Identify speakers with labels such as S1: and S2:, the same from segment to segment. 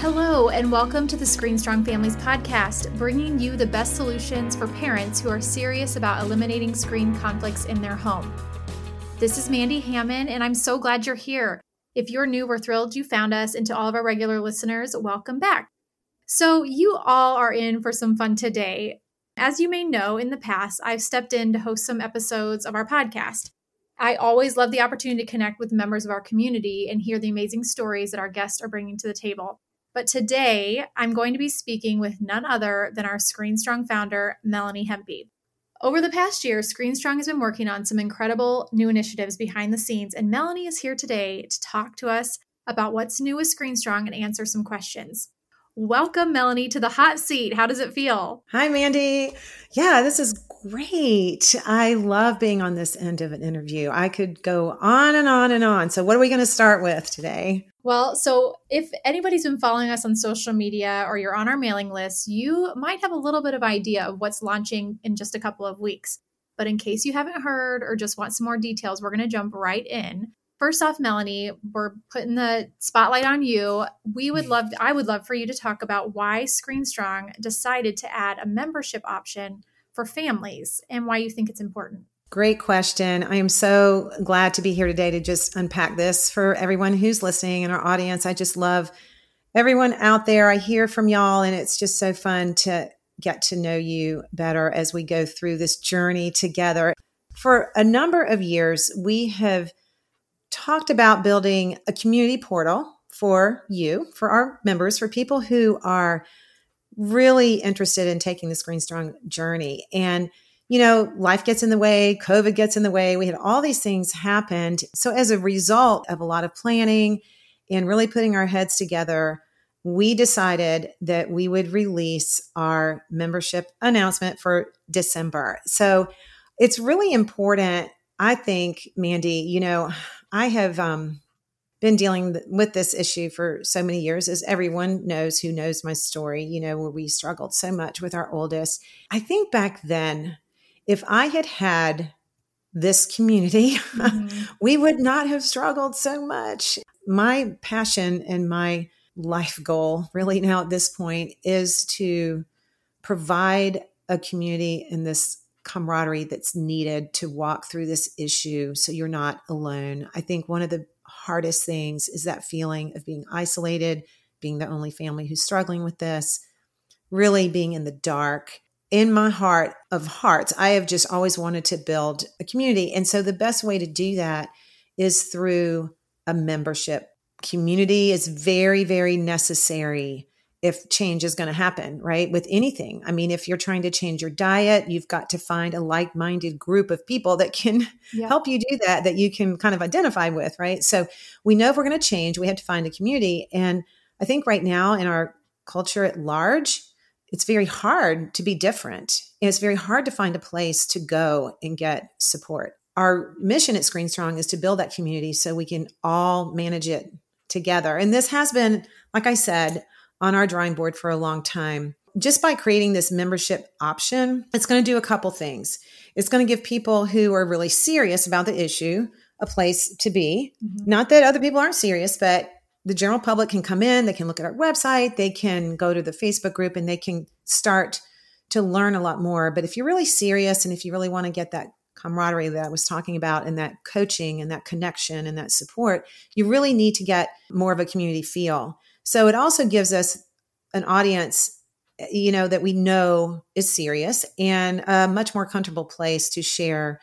S1: Hello, and welcome to the Screen Strong Families podcast, bringing you the best solutions for parents who are serious about eliminating screen conflicts in their home. This is Mandee Hamann, and I'm so glad you're here. If you're new, we're thrilled you found us, and to all of our regular listeners, welcome back. So, you all are in for some fun today. As you may know, in the past, I've stepped in to host some episodes of our podcast. I always love the opportunity to connect with members of our community and hear the amazing stories that our guests are bringing to the table. But today, I'm going to be speaking with none other than our ScreenStrong founder, Melanie Hempe. Over the past year, ScreenStrong has been working on some incredible new initiatives behind the scenes, and Melanie is here today to talk to us about what's new with ScreenStrong and answer some questions. Welcome, Melanie, to the hot seat. How does it feel?
S2: Hi, Mandee. Yeah, this is great. I love being on this end of an interview. I could go on and on and on. So, what are we going to start with today?
S1: Well, so if anybody's been following us on social media or you're on our mailing list, you might have a little bit of idea of what's launching in just a couple of weeks. But in case you haven't heard or just want some more details, we're going to jump right in. First off, Melanie, we're putting the spotlight on you. We would mm. love, I would love for you to talk about why ScreenStrong decided to add a membership option for families and why you think it's important.
S2: Great question. I am so glad to be here today to just unpack this for everyone who's listening in our audience. I just love everyone out there. I hear from y'all, and it's just so fun to get to know you better as we go through this journey together. For a number of years, we have talked about building a community portal for you, for our members, for people who are really interested in taking the Screen Strong journey. And, you know, life gets in the way, COVID gets in the way. We had all these things happened. So, as a result of a lot of planning and really putting our heads together, we decided that we would release our membership announcement for December. So, it's really important, I think, Mandee, you know, I have um, been dealing with this issue for so many years, as everyone knows who knows my story, you know, where we struggled so much with our oldest. I think back then, if I had had this community, mm-hmm. we would not have struggled so much. My passion and my life goal, really now at this point, is to provide a community in this camaraderie that's needed to walk through this issue so you're not alone. I think one of the hardest things is that feeling of being isolated, being the only family who's struggling with this, really being in the dark. In my heart of hearts, I have just always wanted to build a community. And so the best way to do that is through a membership. Community is very, very necessary if change is going to happen, right? With anything. I mean, if you're trying to change your diet, you've got to find a like minded group of people that can yeah. help you do that, that you can kind of identify with, right? So we know if we're going to change, we have to find a community. And I think right now in our culture at large, it's very hard to be different. And it's very hard to find a place to go and get support. Our mission at Screen Strong is to build that community so we can all manage it together. And this has been, like I said, on our drawing board for a long time. Just by creating this membership option, it's going to do a couple things. It's going to give people who are really serious about the issue a place to be. Mm-hmm. Not that other people aren't serious, but the general public can come in, they can look at our website, they can go to the Facebook group, and they can start to learn a lot more. But if you're really serious and if you really want to get that camaraderie that I was talking about and that coaching and that connection and that support, you really need to get more of a community feel. So it also gives us an audience, you know, that we know is serious and a much more comfortable place to share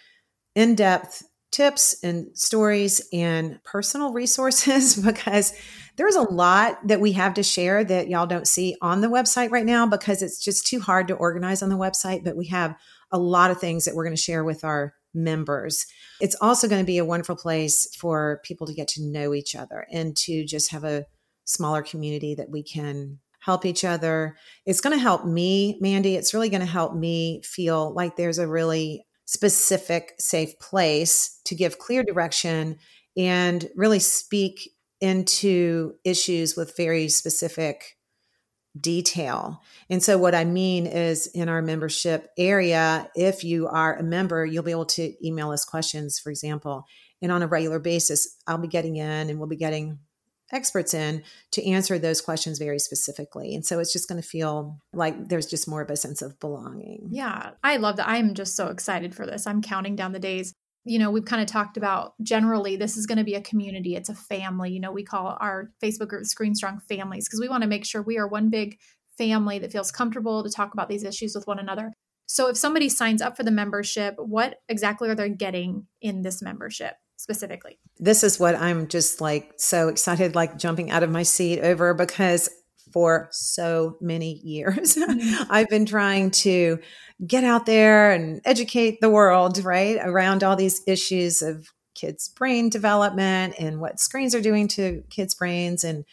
S2: in depth tips and stories and personal resources because there's a lot that we have to share that y'all don't see on the website right now because it's just too hard to organize on the website. But we have a lot of things that we're going to share with our members. It's also going to be a wonderful place for people to get to know each other and to just have a smaller community that we can help each other. It's going to help me, Mandee. It's really going to help me feel like there's a really specific, safe place to give clear direction and really speak into issues with very specific detail. And so, what I mean is, in our membership area, if you are a member, you'll be able to email us questions, for example. And on a regular basis, I'll be getting in and we'll be getting experts in to answer those questions very specifically. And so it's just going to feel like there's just more of a sense of belonging.
S1: Yeah, I love that. I'm just so excited for this. I'm counting down the days. You know, we've kind of talked about generally this is going to be a community, it's a family. You know, we call our Facebook group Screen Strong Families because we want to make sure we are one big family that feels comfortable to talk about these issues with one another. So if somebody signs up for the membership, what exactly are they getting in this membership? Specifically?
S2: This is what I'm just like so excited, like jumping out of my seat over because for so many years, mm-hmm. I've been trying to get out there and educate the world, right, around all these issues of kids' brain development and what screens are doing to kids' brains and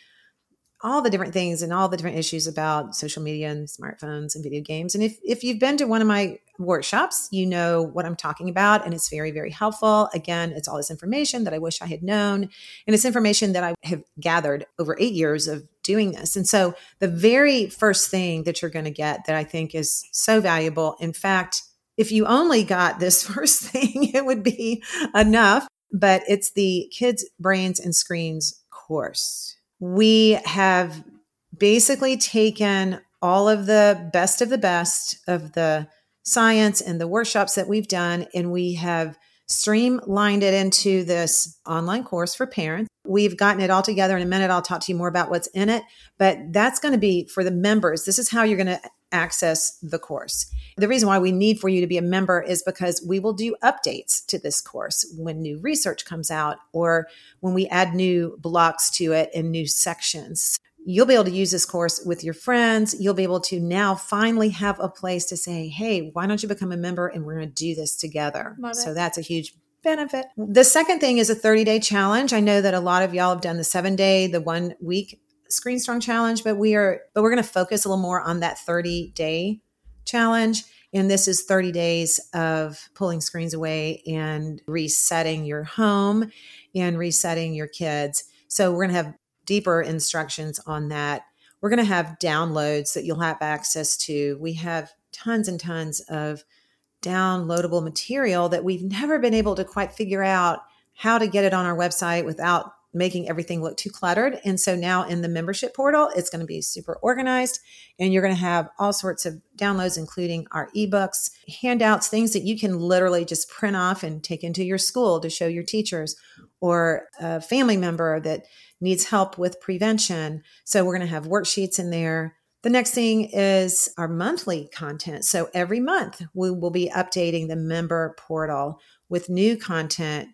S2: all the different things and all the different issues about social media and smartphones and video games. And if, if you've been to one of my workshops, you know what I'm talking about. And it's very, very helpful. Again, it's all this information that I wish I had known. And it's information that I have gathered over eight years of doing this. And so the very first thing that you're going to get that I think is so valuable, in fact, if you only got this first thing, it would be enough. But it's the Kids, Brains, and Screens course we have basically taken all of the best of the best of the science and the workshops that we've done, and we have streamlined it into this online course for parents. We've gotten it all together. In a minute, I'll talk to you more about what's in it, but that's going to be for the members. This is how you're going to access the course. The reason why we need for you to be a member is because we will do updates to this course when new research comes out or when we add new blocks to it and new sections. You'll be able to use this course with your friends. You'll be able to now finally have a place to say, hey, why don't you become a member and we're going to do this together? So that's a huge benefit. The second thing is a 30 day challenge. I know that a lot of y'all have done the seven day, the one week Screen Strong challenge, but we are, but we're going to focus a little more on that 30 day challenge. And this is 30 days of pulling screens away and resetting your home and resetting your kids. So we're going to have deeper instructions on that. We're going to have downloads that you'll have access to. We have tons and tons of downloadable material that we've never been able to quite figure out how to get it on our website without making everything look too cluttered. And so now in the membership portal, it's going to be super organized and you're going to have all sorts of downloads, including our ebooks, handouts, things that you can literally just print off and take into your school to show your teachers or a family member that needs help with prevention. So we're going to have worksheets in there. The next thing is our monthly content. So every month we will be updating the member portal with new content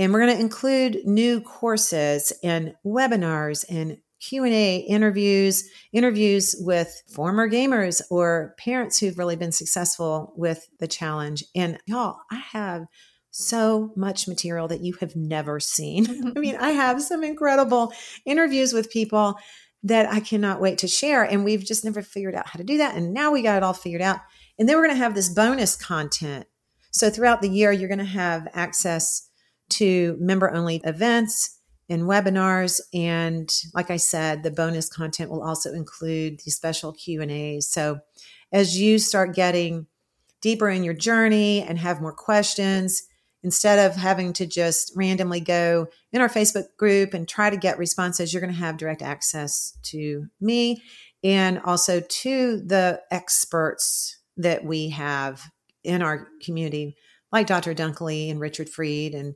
S2: and we're going to include new courses and webinars and Q&A interviews, interviews with former gamers or parents who've really been successful with the challenge. And y'all, I have so much material that you have never seen. I mean, I have some incredible interviews with people that I cannot wait to share. And we've just never figured out how to do that. And now we got it all figured out. And then we're going to have this bonus content. So throughout the year, you're going to have access to member only events and webinars. And like i said the bonus content will also include the special q and a's so as you start getting deeper in your journey and have more questions instead of having to just randomly go in our facebook group and try to get responses you're going to have direct access to me and also to the experts that we have in our community like dr Dunckley and richard freed and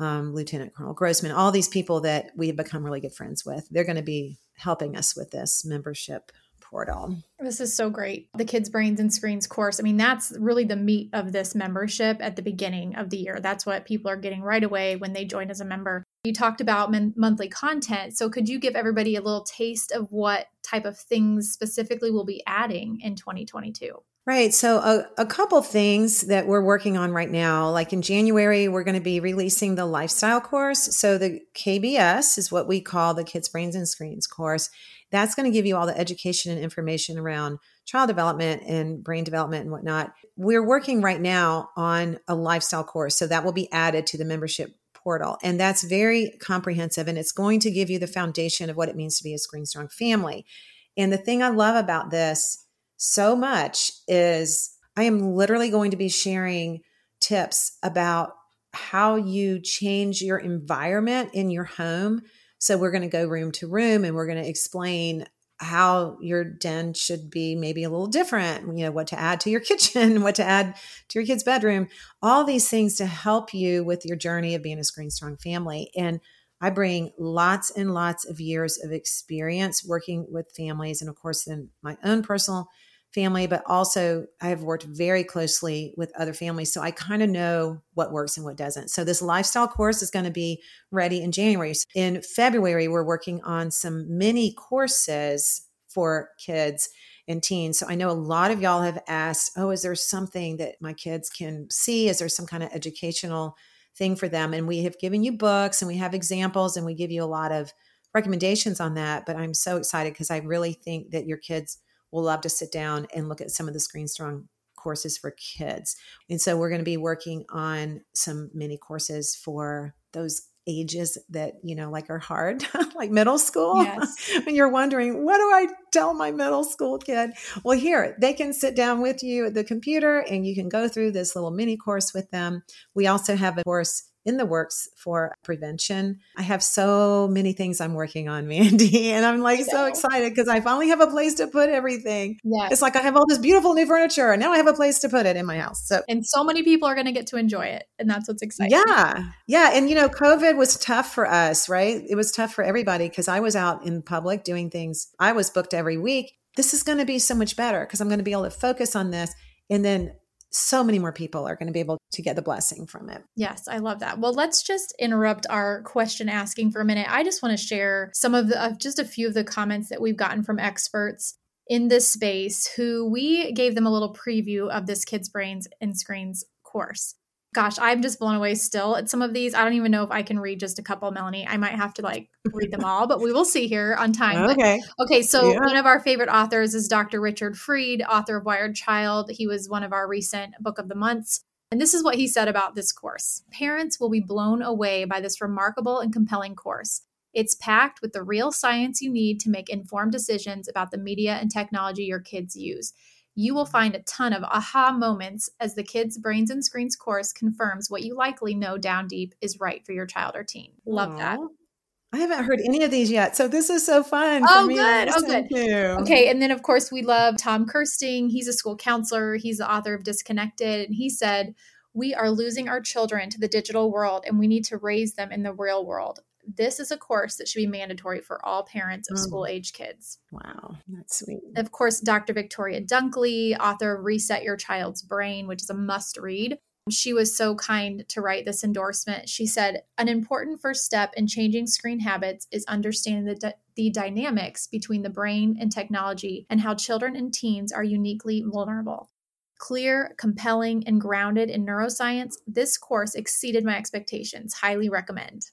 S2: um, Lieutenant Colonel Grossman, all these people that we have become really good friends with. They're going to be helping us with this membership portal.
S1: This is so great. The Kids Brains and Screens course. I mean, that's really the meat of this membership at the beginning of the year. That's what people are getting right away when they join as a member. You talked about mon- monthly content. So, could you give everybody a little taste of what type of things specifically we'll be adding in 2022?
S2: Right. So, a, a couple things that we're working on right now, like in January, we're going to be releasing the lifestyle course. So, the KBS is what we call the Kids Brains and Screens course. That's going to give you all the education and information around child development and brain development and whatnot. We're working right now on a lifestyle course. So, that will be added to the membership portal. And that's very comprehensive and it's going to give you the foundation of what it means to be a Screen Strong family. And the thing I love about this so much is I am literally going to be sharing tips about how you change your environment in your home So we're going to go room to room and we're going to explain how your den should be maybe a little different, you know, what to add to your kitchen, what to add to your kid's bedroom, all these things to help you with your journey of being a screen strong family. And I bring lots and lots of years of experience working with families and of course in my own personal family, but also I have worked very closely with other families. So I kind of know what works and what doesn't. So this lifestyle course is going to be ready in January. In February, we're working on some mini courses for kids and teens. So I know a lot of y'all have asked, oh, is there something that my kids can see? Is there some kind of educational thing for them? And we have given you books and we have examples and we give you a lot of recommendations on that. But I'm so excited because I really think that your kids will love to sit down and look at some of the Screen Strong courses for kids. And so we're going to be working on some mini courses for those ages that you know like are hard like middle school yes. and you're wondering what do i tell my middle school kid well here they can sit down with you at the computer and you can go through this little mini course with them we also have a course in the works for prevention. I have so many things I'm working on, Mandee, and I'm like so excited because I finally have a place to put everything. Yeah. It's like I have all this beautiful new furniture and now I have a place to put it in my house. So
S1: And so many people are going to get to enjoy it, and that's what's exciting.
S2: Yeah. Yeah, and you know, COVID was tough for us, right? It was tough for everybody because I was out in public doing things. I was booked every week. This is going to be so much better because I'm going to be able to focus on this and then so many more people are going to be able to get the blessing from it.
S1: Yes, I love that. Well, let's just interrupt our question asking for a minute. I just want to share some of the of just a few of the comments that we've gotten from experts in this space who we gave them a little preview of this Kids Brains and Screens course gosh, I'm just blown away still at some of these. I don't even know if I can read just a couple, Melanie. I might have to like read them all, but we will see here on time.
S2: Okay.
S1: But, okay. So yeah. one of our favorite authors is Dr. Richard Freed, author of Wired Child. He was one of our recent book of the months. And this is what he said about this course. Parents will be blown away by this remarkable and compelling course. It's packed with the real science you need to make informed decisions about the media and technology your kids use you will find a ton of aha moments as the Kids Brains and Screens course confirms what you likely know down deep is right for your child or teen. Love Aww. that.
S2: I haven't heard any of these yet. So this is so fun.
S1: Oh, good. Oh, good. To. Okay. And then, of course, we love Tom Kersting. He's a school counselor, he's the author of Disconnected. And he said, We are losing our children to the digital world and we need to raise them in the real world this is a course that should be mandatory for all parents of mm. school age kids.
S2: Wow, that's sweet.
S1: Of course, Dr. Victoria Dunckley, author of Reset Your Child's Brain, which is a must read. She was so kind to write this endorsement. She said, An important first step in changing screen habits is understanding the, di- the dynamics between the brain and technology and how children and teens are uniquely vulnerable. Clear, compelling, and grounded in neuroscience, this course exceeded my expectations. Highly recommend.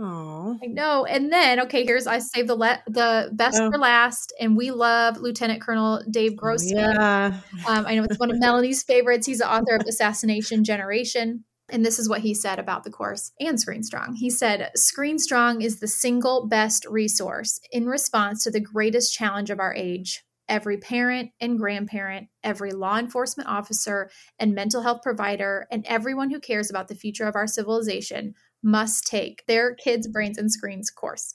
S2: Oh,
S1: I know. And then, okay, here's I saved the le- the best oh. for last, and we love Lieutenant Colonel Dave oh, Grossman.
S2: Oh, yeah,
S1: um, I know it's one of Melanie's favorites. He's the author of Assassination Generation. And this is what he said about the course and Screen Strong. He said, Screen Strong is the single best resource in response to the greatest challenge of our age. Every parent and grandparent, every law enforcement officer and mental health provider, and everyone who cares about the future of our civilization must take their kids' brains and screens course.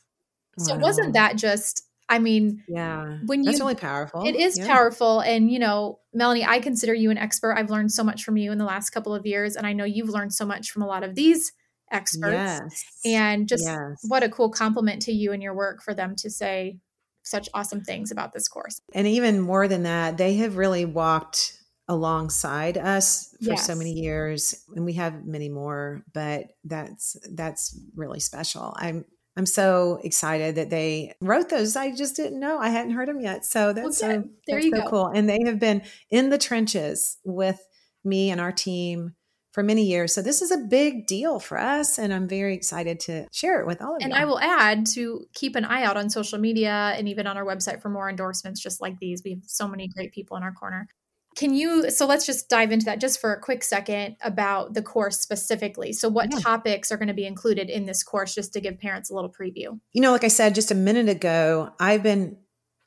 S1: Wow. So wasn't that just I mean,
S2: yeah, when you, that's really powerful.
S1: It is
S2: yeah.
S1: powerful. And, you know, Melanie, I consider you an expert. I've learned so much from you in the last couple of years. And I know you've learned so much from a lot of these experts. Yes. And just yes. what a cool compliment to you and your work for them to say such awesome things about this course.
S2: And even more than that, they have really walked alongside us for yes. so many years and we have many more but that's that's really special i'm i'm so excited that they wrote those i just didn't know i hadn't heard them yet so that's well, so there that's you so go. cool and they have been in the trenches with me and our team for many years. So this is a big deal for us, and I'm very excited to share it with all of
S1: you.
S2: And
S1: I will add to keep an eye out on social media and even on our website for more endorsements just like these. We have so many great people in our corner. Can you, so let's just dive into that just for a quick second about the course specifically. So, what yeah. topics are going to be included in this course, just to give parents a little preview?
S2: You know, like I said just a minute ago, I've been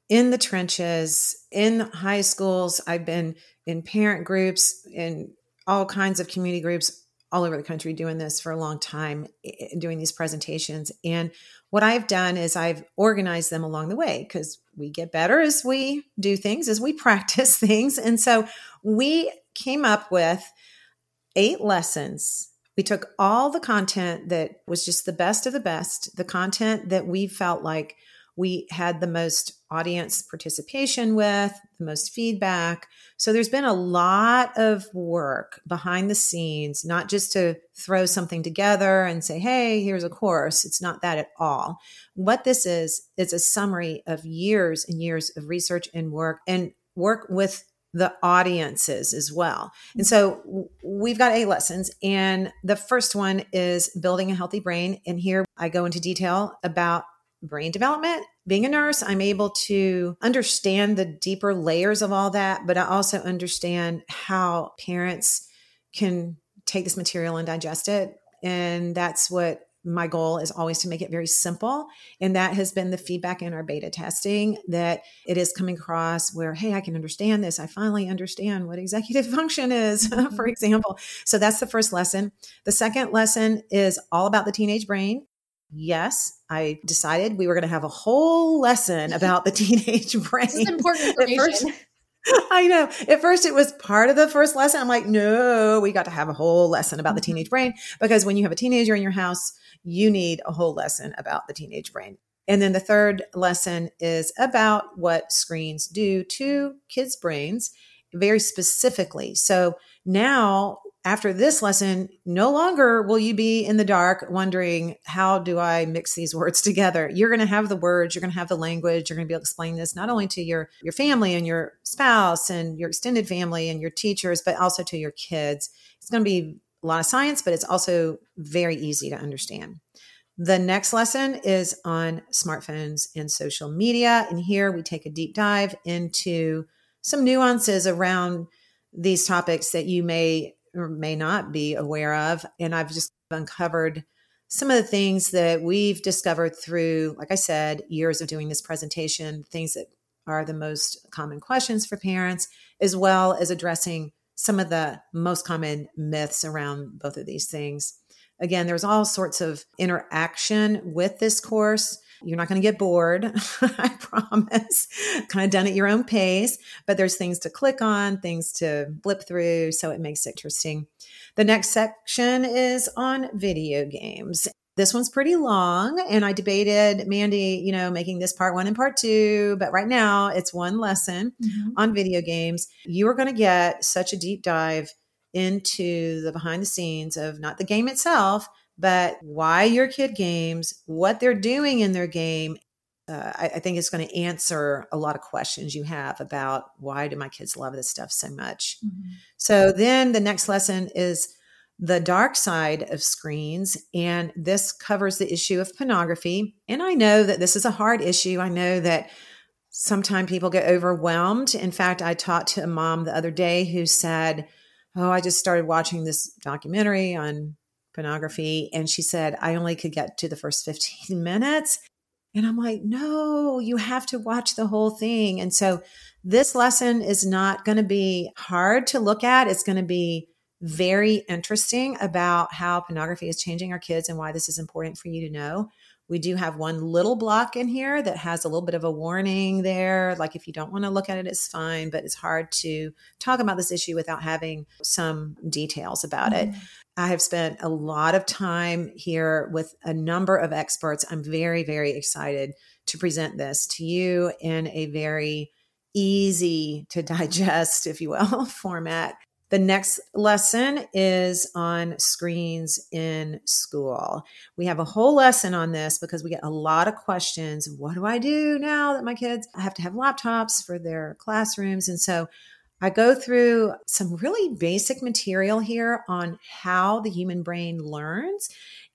S2: in the trenches, in high schools, I've been in parent groups, in all kinds of community groups all over the country doing this for a long time, doing these presentations. And what I've done is I've organized them along the way because we get better as we do things, as we practice things. And so we came up with eight lessons. We took all the content that was just the best of the best, the content that we felt like we had the most audience participation with, the most feedback. So there's been a lot of work behind the scenes, not just to throw something together and say, hey, here's a course. It's not that at all. What this is, is a summary of years and years of research and work and work with the audiences as well. And so we've got eight lessons. And the first one is building a healthy brain. And here I go into detail about brain development. Being a nurse, I'm able to understand the deeper layers of all that, but I also understand how parents can take this material and digest it. And that's what my goal is always to make it very simple. And that has been the feedback in our beta testing that it is coming across where, hey, I can understand this. I finally understand what executive function is, for mm-hmm. example. So that's the first lesson. The second lesson is all about the teenage brain. Yes, I decided we were going to have a whole lesson about the teenage brain. This
S1: is important information.
S2: I know. At first, it was part of the first lesson. I'm like, no, we got to have a whole lesson about the mm-hmm. teenage brain because when you have a teenager in your house, you need a whole lesson about the teenage brain. And then the third lesson is about what screens do to kids' brains very specifically. So now, after this lesson, no longer will you be in the dark wondering, how do I mix these words together? You're going to have the words, you're going to have the language, you're going to be able to explain this not only to your, your family and your spouse and your extended family and your teachers, but also to your kids. It's going to be a lot of science, but it's also very easy to understand. The next lesson is on smartphones and social media. And here we take a deep dive into some nuances around these topics that you may or may not be aware of. And I've just uncovered some of the things that we've discovered through, like I said, years of doing this presentation, things that are the most common questions for parents, as well as addressing some of the most common myths around both of these things. Again, there's all sorts of interaction with this course. You're not going to get bored, I promise. kind of done at your own pace, but there's things to click on, things to flip through, so it makes it interesting. The next section is on video games. This one's pretty long, and I debated Mandee, you know, making this part one and part two, but right now it's one lesson mm-hmm. on video games. You are going to get such a deep dive into the behind the scenes of not the game itself, but why your kid games, what they're doing in their game. Uh, I, I think it's going to answer a lot of questions you have about why do my kids love this stuff so much. Mm-hmm. So then the next lesson is the dark side of screens. And this covers the issue of pornography. And I know that this is a hard issue. I know that sometimes people get overwhelmed. In fact, I talked to a mom the other day who said, Oh, I just started watching this documentary on pornography. And she said, I only could get to the first 15 minutes. And I'm like, no, you have to watch the whole thing. And so this lesson is not going to be hard to look at. It's going to be very interesting about how pornography is changing our kids and why this is important for you to know. We do have one little block in here that has a little bit of a warning there. Like, if you don't want to look at it, it's fine, but it's hard to talk about this issue without having some details about mm-hmm. it. I have spent a lot of time here with a number of experts. I'm very, very excited to present this to you in a very easy to digest, if you will, format. The next lesson is on screens in school. We have a whole lesson on this because we get a lot of questions. What do I do now that my kids have to have laptops for their classrooms? And so I go through some really basic material here on how the human brain learns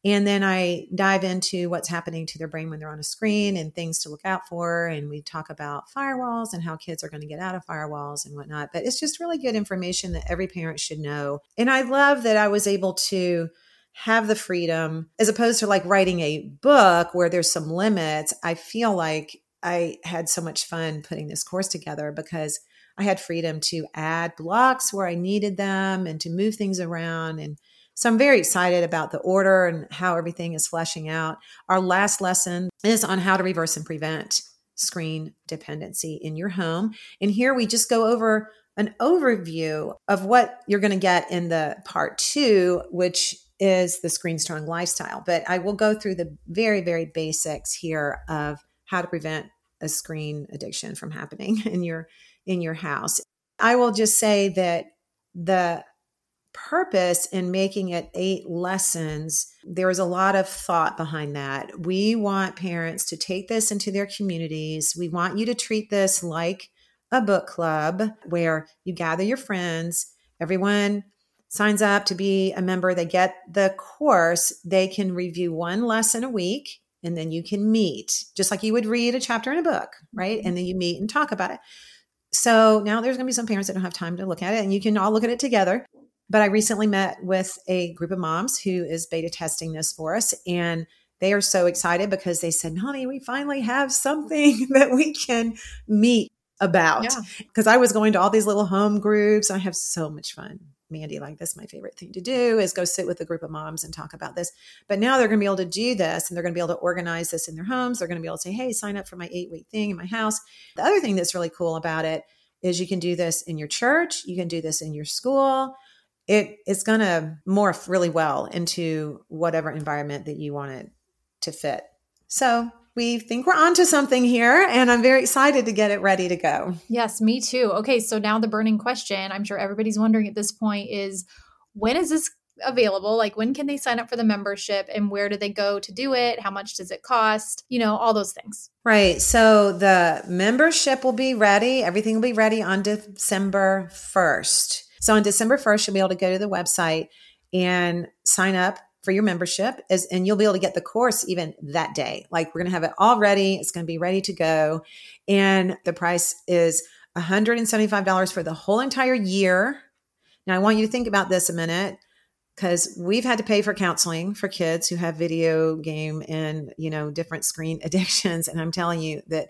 S2: and then I dive into what's happening to their brain when they're on a screen and things to look out for. And we talk about firewalls and how kids are going to get out of firewalls and whatnot. But it's just really good information that every parent should know. And I love that I was able to have the freedom as opposed to like writing a book where there's some limits. I feel like I had so much fun putting this course together because I had freedom to add blocks where I needed them and to move things around and So I'm very excited about the order and how everything is fleshing out. Our last lesson is on how to reverse and prevent screen dependency in your home. And here we just go over an overview of what you're going to get in the part two, which is the screen strong lifestyle. But I will go through the very, very basics here of how to prevent a screen addiction from happening in your in your house. I will just say that the purpose in making it eight lessons, there is a lot of thought behind that. We want parents to take this into their communities. We want you to treat this like a book club where you gather your friends, everyone signs up to be a member, they get the course, they can review one lesson a week. And then you can meet just like you would read a chapter in a book, right? Mm-hmm. And then you meet and talk about it. So now there's going to be some parents that don't have time to look at it, and you can all look at it together. But I recently met with a group of moms who is beta testing this for us. And they are so excited because they said, honey, we finally have something that we can meet about. Because yeah. I was going to all these little home groups. I have so much fun. Mandee, like this, my favorite thing to do is go sit with a group of moms and talk about this. But now they're going to be able to do this and they're going to be able to organize this in their homes. They're going to be able to say, hey, sign up for my eight week thing in my house. The other thing that's really cool about it is you can do this in your church, you can do this in your school it it's going to morph really well into whatever environment that you want it to fit. So we think we're onto something here, and I'm very excited to get it ready to go.
S1: Yes, me too. Okay, so now the burning question I'm sure everybody's wondering at this point is when is this available? Like, when can they sign up for the membership and where do they go to do it? How much does it cost? You know, all those things.
S2: Right. So the membership will be ready, everything will be ready on December 1st. So on December 1st, you'll be able to go to the website and sign up for your membership is and you'll be able to get the course even that day. Like we're going to have it all ready. It's going to be ready to go. And the price is $175 for the whole entire year. Now I want you to think about this a minute because we've had to pay for counseling for kids who have video game and, you know, different screen addictions. And I'm telling you that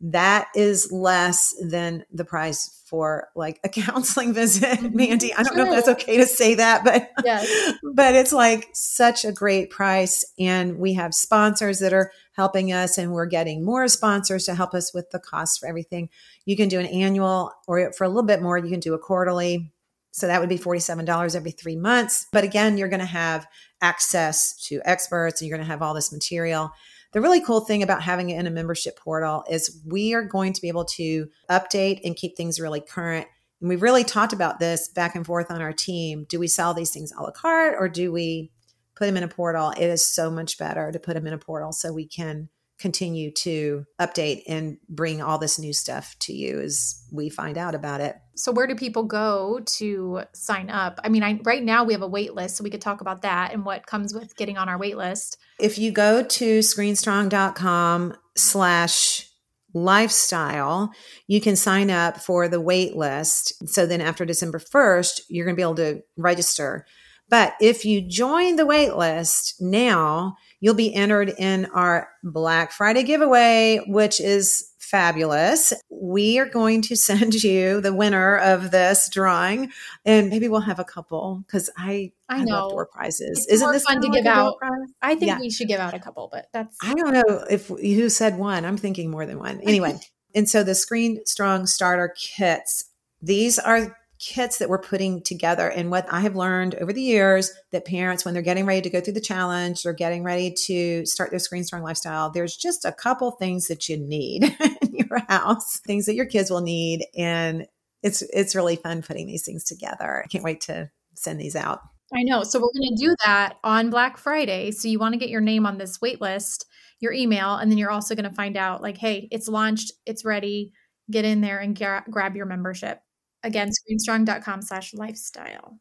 S2: that is less than the price for like a counseling visit mm-hmm. Mandee. I don't know if that's okay to say that but yes. but it's like such a great price and we have sponsors that are helping us and we're getting more sponsors to help us with the cost for everything. You can do an annual or for a little bit more you can do a quarterly. So that would be $47 every three months. But again you're going to have access to experts and you're going to have all this material the really cool thing about having it in a membership portal is we are going to be able to update and keep things really current. And we've really talked about this back and forth on our team. Do we sell these things a la carte or do we put them in a portal? It is so much better to put them in a portal so we can continue to update and bring all this new stuff to you as we find out about it.
S1: So where do people go to sign up? I mean, I, right now we have a wait list, so we could talk about that and what comes with getting on our wait list.
S2: If you go to screenstrong.com slash lifestyle, you can sign up for the wait list. So then after December 1st, you're going to be able to register. But if you join the wait list now, you'll be entered in our Black Friday giveaway, which is fabulous. We are going to send you the winner of this drawing, and maybe we'll have a couple because I
S1: I know
S2: door prizes.
S1: It's Isn't this fun to give out? I think yeah. we should give out a couple, but that's
S2: I don't know if who said one. I'm thinking more than one. Anyway, and so the Screen Strong Starter kits. These are kits that we're putting together. And what i have learned over the years that parents when they're getting ready to go through the challenge or getting ready to start their screen strong lifestyle there's just a couple things that you need in your house things that your kids will need. And it's it's really fun putting these things together. I can't wait to send these out.
S1: I know. So we're going to do that on black friday. So you want to get your name on this wait list your email and then you're also going to find out like hey it's launched it's ready get in there and gra- grab your membership Again, screenstrong.com slash lifestyle.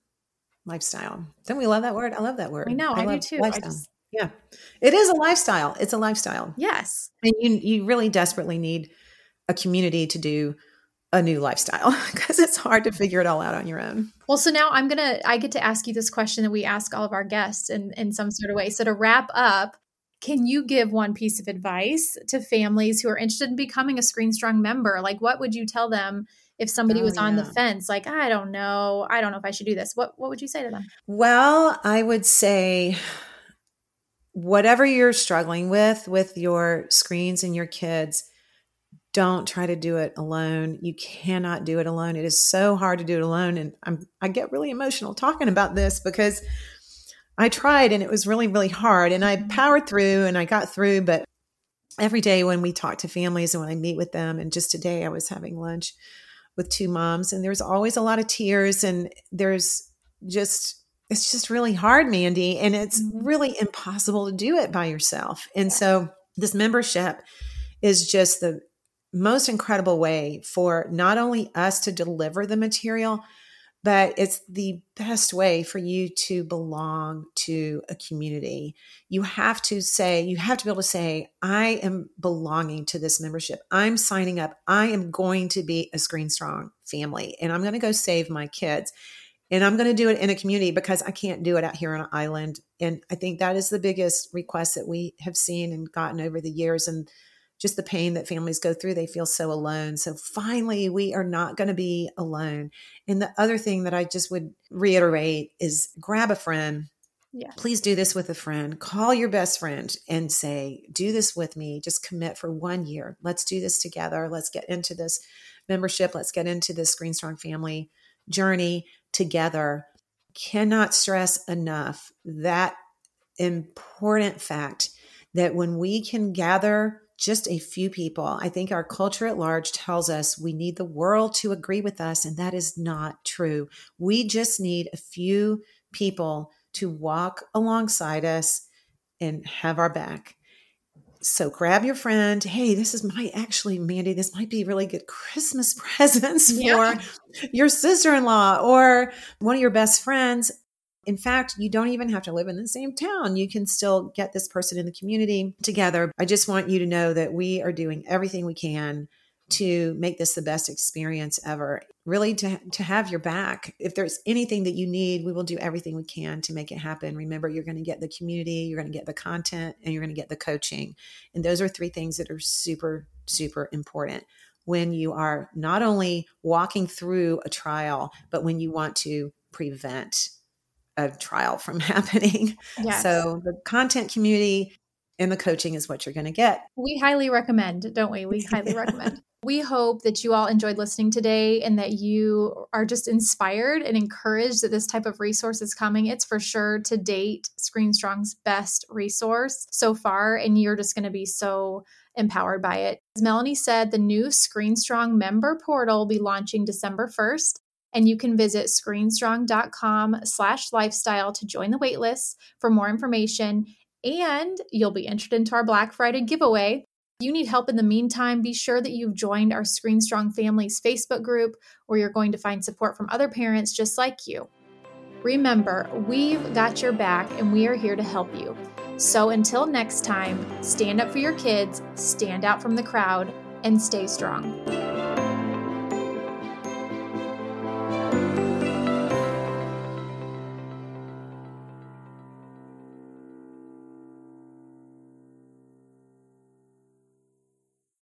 S2: Lifestyle. Don't we love that word? I love that word.
S1: I know, I, I do too.
S2: Lifestyle. Just, yeah. It is a lifestyle. It's a lifestyle.
S1: Yes.
S2: And you you really desperately need a community to do a new lifestyle because it's hard to figure it all out on your own.
S1: Well, so now I'm gonna I get to ask you this question that we ask all of our guests in, in some sort of way. So to wrap up, can you give one piece of advice to families who are interested in becoming a Screen Strong member? Like what would you tell them if somebody oh, was on yeah. the fence like i don't know. I don't know if i should do this. What what would you say to them?
S2: Well i would say whatever you're struggling with with your screens and your kids don't try to do it alone. You cannot do it alone. It is so hard to do it alone and i'm i get really emotional talking about this because i tried and it was really really hard and i mm-hmm. powered through and i got through but every day when we talk to families and when i meet with them and just today i was having lunch with two moms and there's always a lot of tears and there's just it's just really hard, Mandee, and it's mm-hmm. really impossible to do it by yourself. And so this membership is just the most incredible way for not only us to deliver the material, but it's the best way for you to belong to a community. You have to say, you have to be able to say, I am belonging to this membership. I'm signing up. I am going to be a Screen Strong family and I'm going to go save my kids. And I'm going to do it in a community because I can't do it out here on an island. And I think that is the biggest request that we have seen and gotten over the years. And just the pain that families go through, they feel so alone. So finally, we are not going to be alone. And the other thing that I just would reiterate is grab a friend. Yeah. Please do this with a friend. Call your best friend and say, Do this with me. Just commit for one year. Let's do this together. Let's get into this membership. Let's get into this Screen Strong family journey together cannot stress enough that important fact that when we can gather just a few people, I think our culture at large tells us we need the world to agree with us, and that is not true. We just need a few people to walk alongside us and have our back so grab your friend. Hey, this is my actually, Mandee, this might be really good Christmas presents yeah. for your sister in law or one of your best friends. In fact, you don't even have to live in the same town. You can still get this person in the community together. I just want you to know that we are doing everything we can to make this the best experience ever. Really, to, to have your back. If there's anything that you need, we will do everything we can to make it happen. Remember, you're going to get the community, you're going to get the content, and you're going to get the coaching. And those are three things that are super, super important when you are not only walking through a trial, but when you want to prevent a trial from happening. Yes. So the content community and the coaching is what you're going to get.
S1: We highly recommend, don't we? We highly recommend. We hope that you all enjoyed listening today and that you are just inspired and encouraged that this type of resource is coming. It's for sure to date Screen Strong's best resource so far, and you're just going to be so empowered by it. As Melanie said, the new Screen Strong member portal will be launching December 1st and you can visit screenstrong.com slash lifestyle to join the waitlist for more information and you'll be entered into our black friday giveaway if you need help in the meantime, be sure that you've joined our Screen Strong Families Facebook group where you're going to find support from other parents just like you. Remember, we've got your back and we are here to help you. So until next time, stand up for your kids, stand out from the crowd, and stay strong.